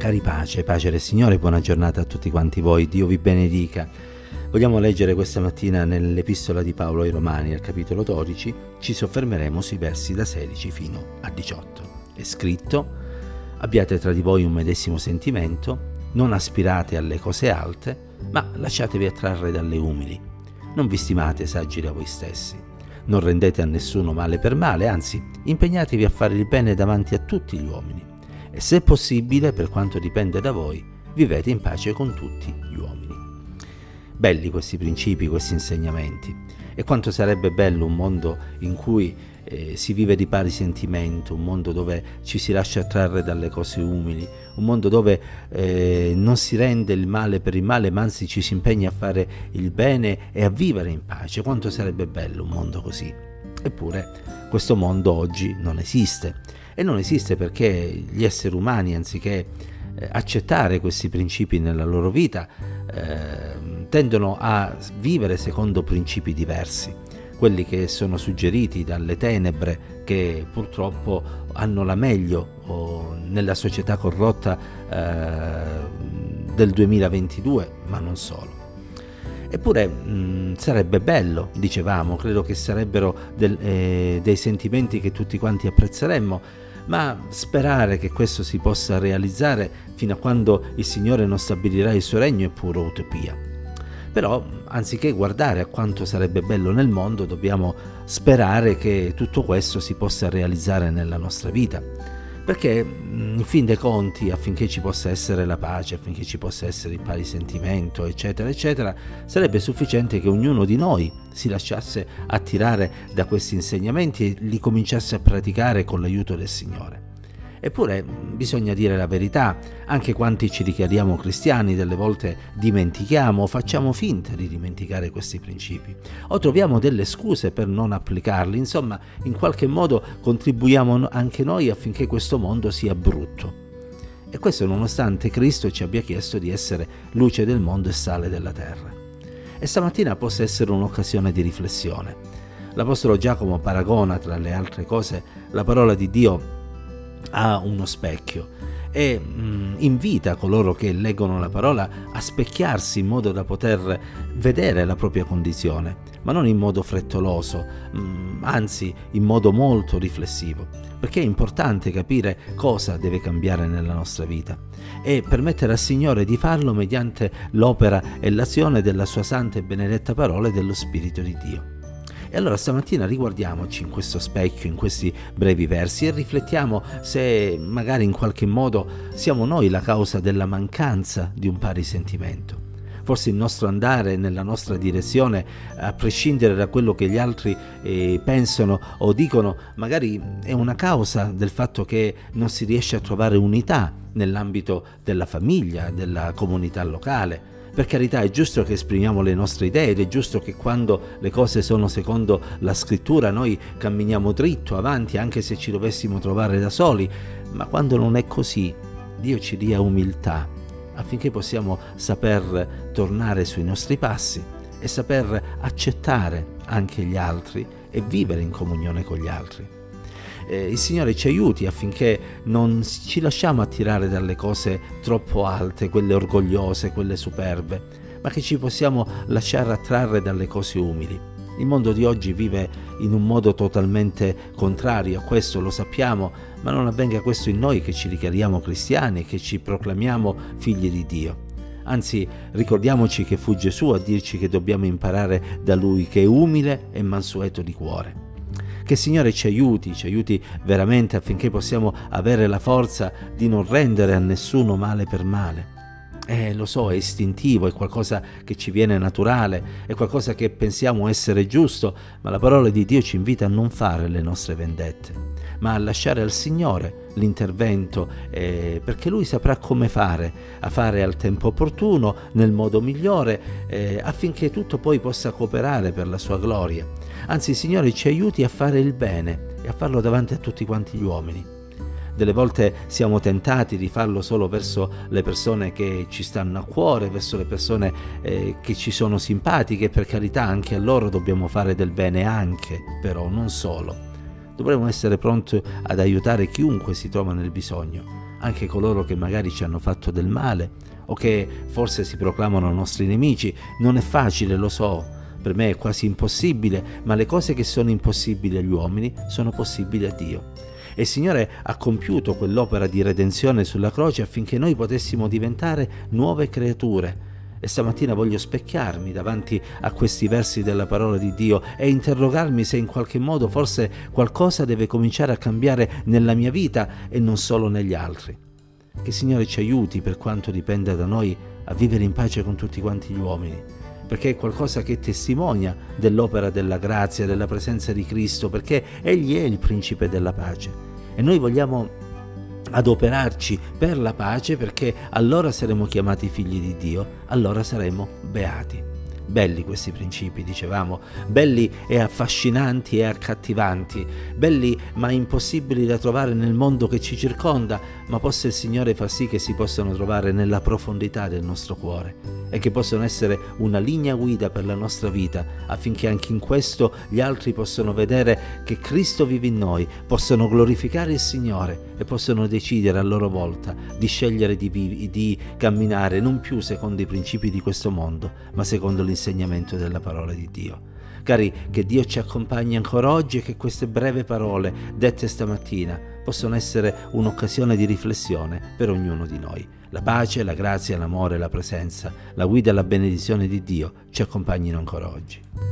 Cari pace, pace del Signore, buona giornata a tutti quanti voi, Dio vi benedica. Vogliamo leggere questa mattina nell'Epistola di Paolo ai Romani, al capitolo 12, ci soffermeremo sui versi da 16 fino a 18. È scritto, abbiate tra di voi un medesimo sentimento, non aspirate alle cose alte, ma lasciatevi attrarre dalle umili. Non vi stimate saggi da voi stessi. Non rendete a nessuno male per male, anzi impegnatevi a fare il bene davanti a tutti gli uomini e se possibile, per quanto dipende da voi, vivete in pace con tutti gli uomini. Belli questi principi, questi insegnamenti. E quanto sarebbe bello un mondo in cui eh, si vive di pari sentimento, un mondo dove ci si lascia attrarre dalle cose umili, un mondo dove eh, non si rende il male per il male, ma anzi ci si impegna a fare il bene e a vivere in pace. Quanto sarebbe bello un mondo così. Eppure questo mondo oggi non esiste e non esiste perché gli esseri umani, anziché eh, accettare questi principi nella loro vita, eh, tendono a vivere secondo principi diversi, quelli che sono suggeriti dalle tenebre che purtroppo hanno la meglio nella società corrotta eh, del 2022, ma non solo. Eppure mh, sarebbe bello, dicevamo, credo che sarebbero del, eh, dei sentimenti che tutti quanti apprezzeremmo, ma sperare che questo si possa realizzare fino a quando il Signore non stabilirà il suo regno è pura utopia. Però, anziché guardare a quanto sarebbe bello nel mondo, dobbiamo sperare che tutto questo si possa realizzare nella nostra vita perché mm, in fin dei conti affinché ci possa essere la pace, affinché ci possa essere il pari sentimento, eccetera, eccetera, sarebbe sufficiente che ognuno di noi si lasciasse attirare da questi insegnamenti e li cominciasse a praticare con l'aiuto del Signore. Eppure bisogna dire la verità, anche quanti ci dichiariamo cristiani delle volte dimentichiamo o facciamo finta di dimenticare questi principi o troviamo delle scuse per non applicarli, insomma in qualche modo contribuiamo anche noi affinché questo mondo sia brutto. E questo nonostante Cristo ci abbia chiesto di essere luce del mondo e sale della terra. E stamattina possa essere un'occasione di riflessione. L'Apostolo Giacomo paragona, tra le altre cose, la parola di Dio a uno specchio e mh, mm, invita coloro che leggono la parola a specchiarsi in modo da poter vedere la propria condizione, ma non in modo frettoloso, mh, mm, anzi in modo molto riflessivo, perché è importante capire cosa deve cambiare nella nostra vita e permettere al Signore di farlo mediante l'opera e l'azione della sua santa e benedetta parola e dello Spirito di Dio. E allora stamattina riguardiamoci in questo specchio, in questi brevi versi e riflettiamo se magari in qualche modo siamo noi la causa della mancanza di un pari sentimento. Forse il nostro andare nella nostra direzione, a prescindere da quello che gli altri eh, pensano o dicono, magari è una causa del fatto che non si riesce a trovare unità nell'ambito della famiglia, della comunità locale per carità è giusto che esprimiamo le nostre idee ed è giusto che quando le cose sono secondo la scrittura noi camminiamo dritto avanti anche se ci dovessimo trovare da soli, ma quando non è così Dio ci dia umiltà affinché possiamo saper tornare sui nostri passi e saper accettare anche gli altri e vivere in comunione con gli altri eh, il Signore ci aiuti affinché non ci lasciamo attirare dalle cose troppo alte, quelle orgogliose, quelle superbe, ma che ci possiamo lasciare attrarre dalle cose umili. Il mondo di oggi vive in un modo totalmente contrario a questo, lo sappiamo, ma non avvenga questo in noi che ci dichiariamo cristiani, che ci proclamiamo figli di Dio. Anzi, ricordiamoci che fu Gesù a dirci che dobbiamo imparare da Lui che è umile e mansueto di cuore. Che Signore ci aiuti, ci aiuti veramente affinché possiamo avere la forza di non rendere a nessuno male per male. Eh, lo so, è istintivo, è qualcosa che ci viene naturale, è qualcosa che pensiamo essere giusto, ma la parola di Dio ci invita a non fare le nostre vendette, ma a lasciare al Signore l'intervento, eh, perché Lui saprà come fare, a fare al tempo opportuno, nel modo migliore, eh, affinché tutto poi possa cooperare per la sua gloria. Anzi, Signore ci aiuti a fare il bene e a farlo davanti a tutti quanti gli uomini. Delle volte siamo tentati di farlo solo verso le persone che ci stanno a cuore, verso le persone eh, che ci sono simpatiche, per carità anche a loro dobbiamo fare del bene anche, però non solo. Dovremmo essere pronti ad aiutare chiunque si trova nel bisogno, anche coloro che magari ci hanno fatto del male o che forse si proclamano nostri nemici. Non è facile, lo so, per me è quasi impossibile, ma le cose che sono impossibili agli uomini sono possibili a Dio. E Signore ha compiuto quell'opera di redenzione sulla croce affinché noi potessimo diventare nuove creature. E stamattina voglio specchiarmi davanti a questi versi della parola di Dio e interrogarmi se in qualche modo forse qualcosa deve cominciare a cambiare nella mia vita e non solo negli altri. Che il Signore ci aiuti per quanto dipenda da noi a vivere in pace con tutti quanti gli uomini perché è qualcosa che testimonia dell'opera della grazia, della presenza di Cristo, perché Egli è il principe della pace. E noi vogliamo adoperarci per la pace perché allora saremo chiamati figli di Dio, allora saremo beati. Belli questi principi, dicevamo, belli e affascinanti e accattivanti, belli ma impossibili da trovare nel mondo che ci circonda, ma possa il Signore far sì che si possano trovare nella profondità del nostro cuore e che possano essere una linea guida per la nostra vita, affinché anche in questo gli altri possano vedere che Cristo vive in noi, possano glorificare il Signore e possano decidere a loro volta di scegliere di, di camminare non più secondo i principi di questo mondo, ma secondo l'insegnamento della parola di Dio. Cari, che Dio ci accompagni ancora oggi e che queste breve parole dette stamattina possano essere un'occasione di riflessione per ognuno di noi. La pace, la grazia, l'amore, la presenza, la guida e la benedizione di Dio ci accompagnino ancora oggi.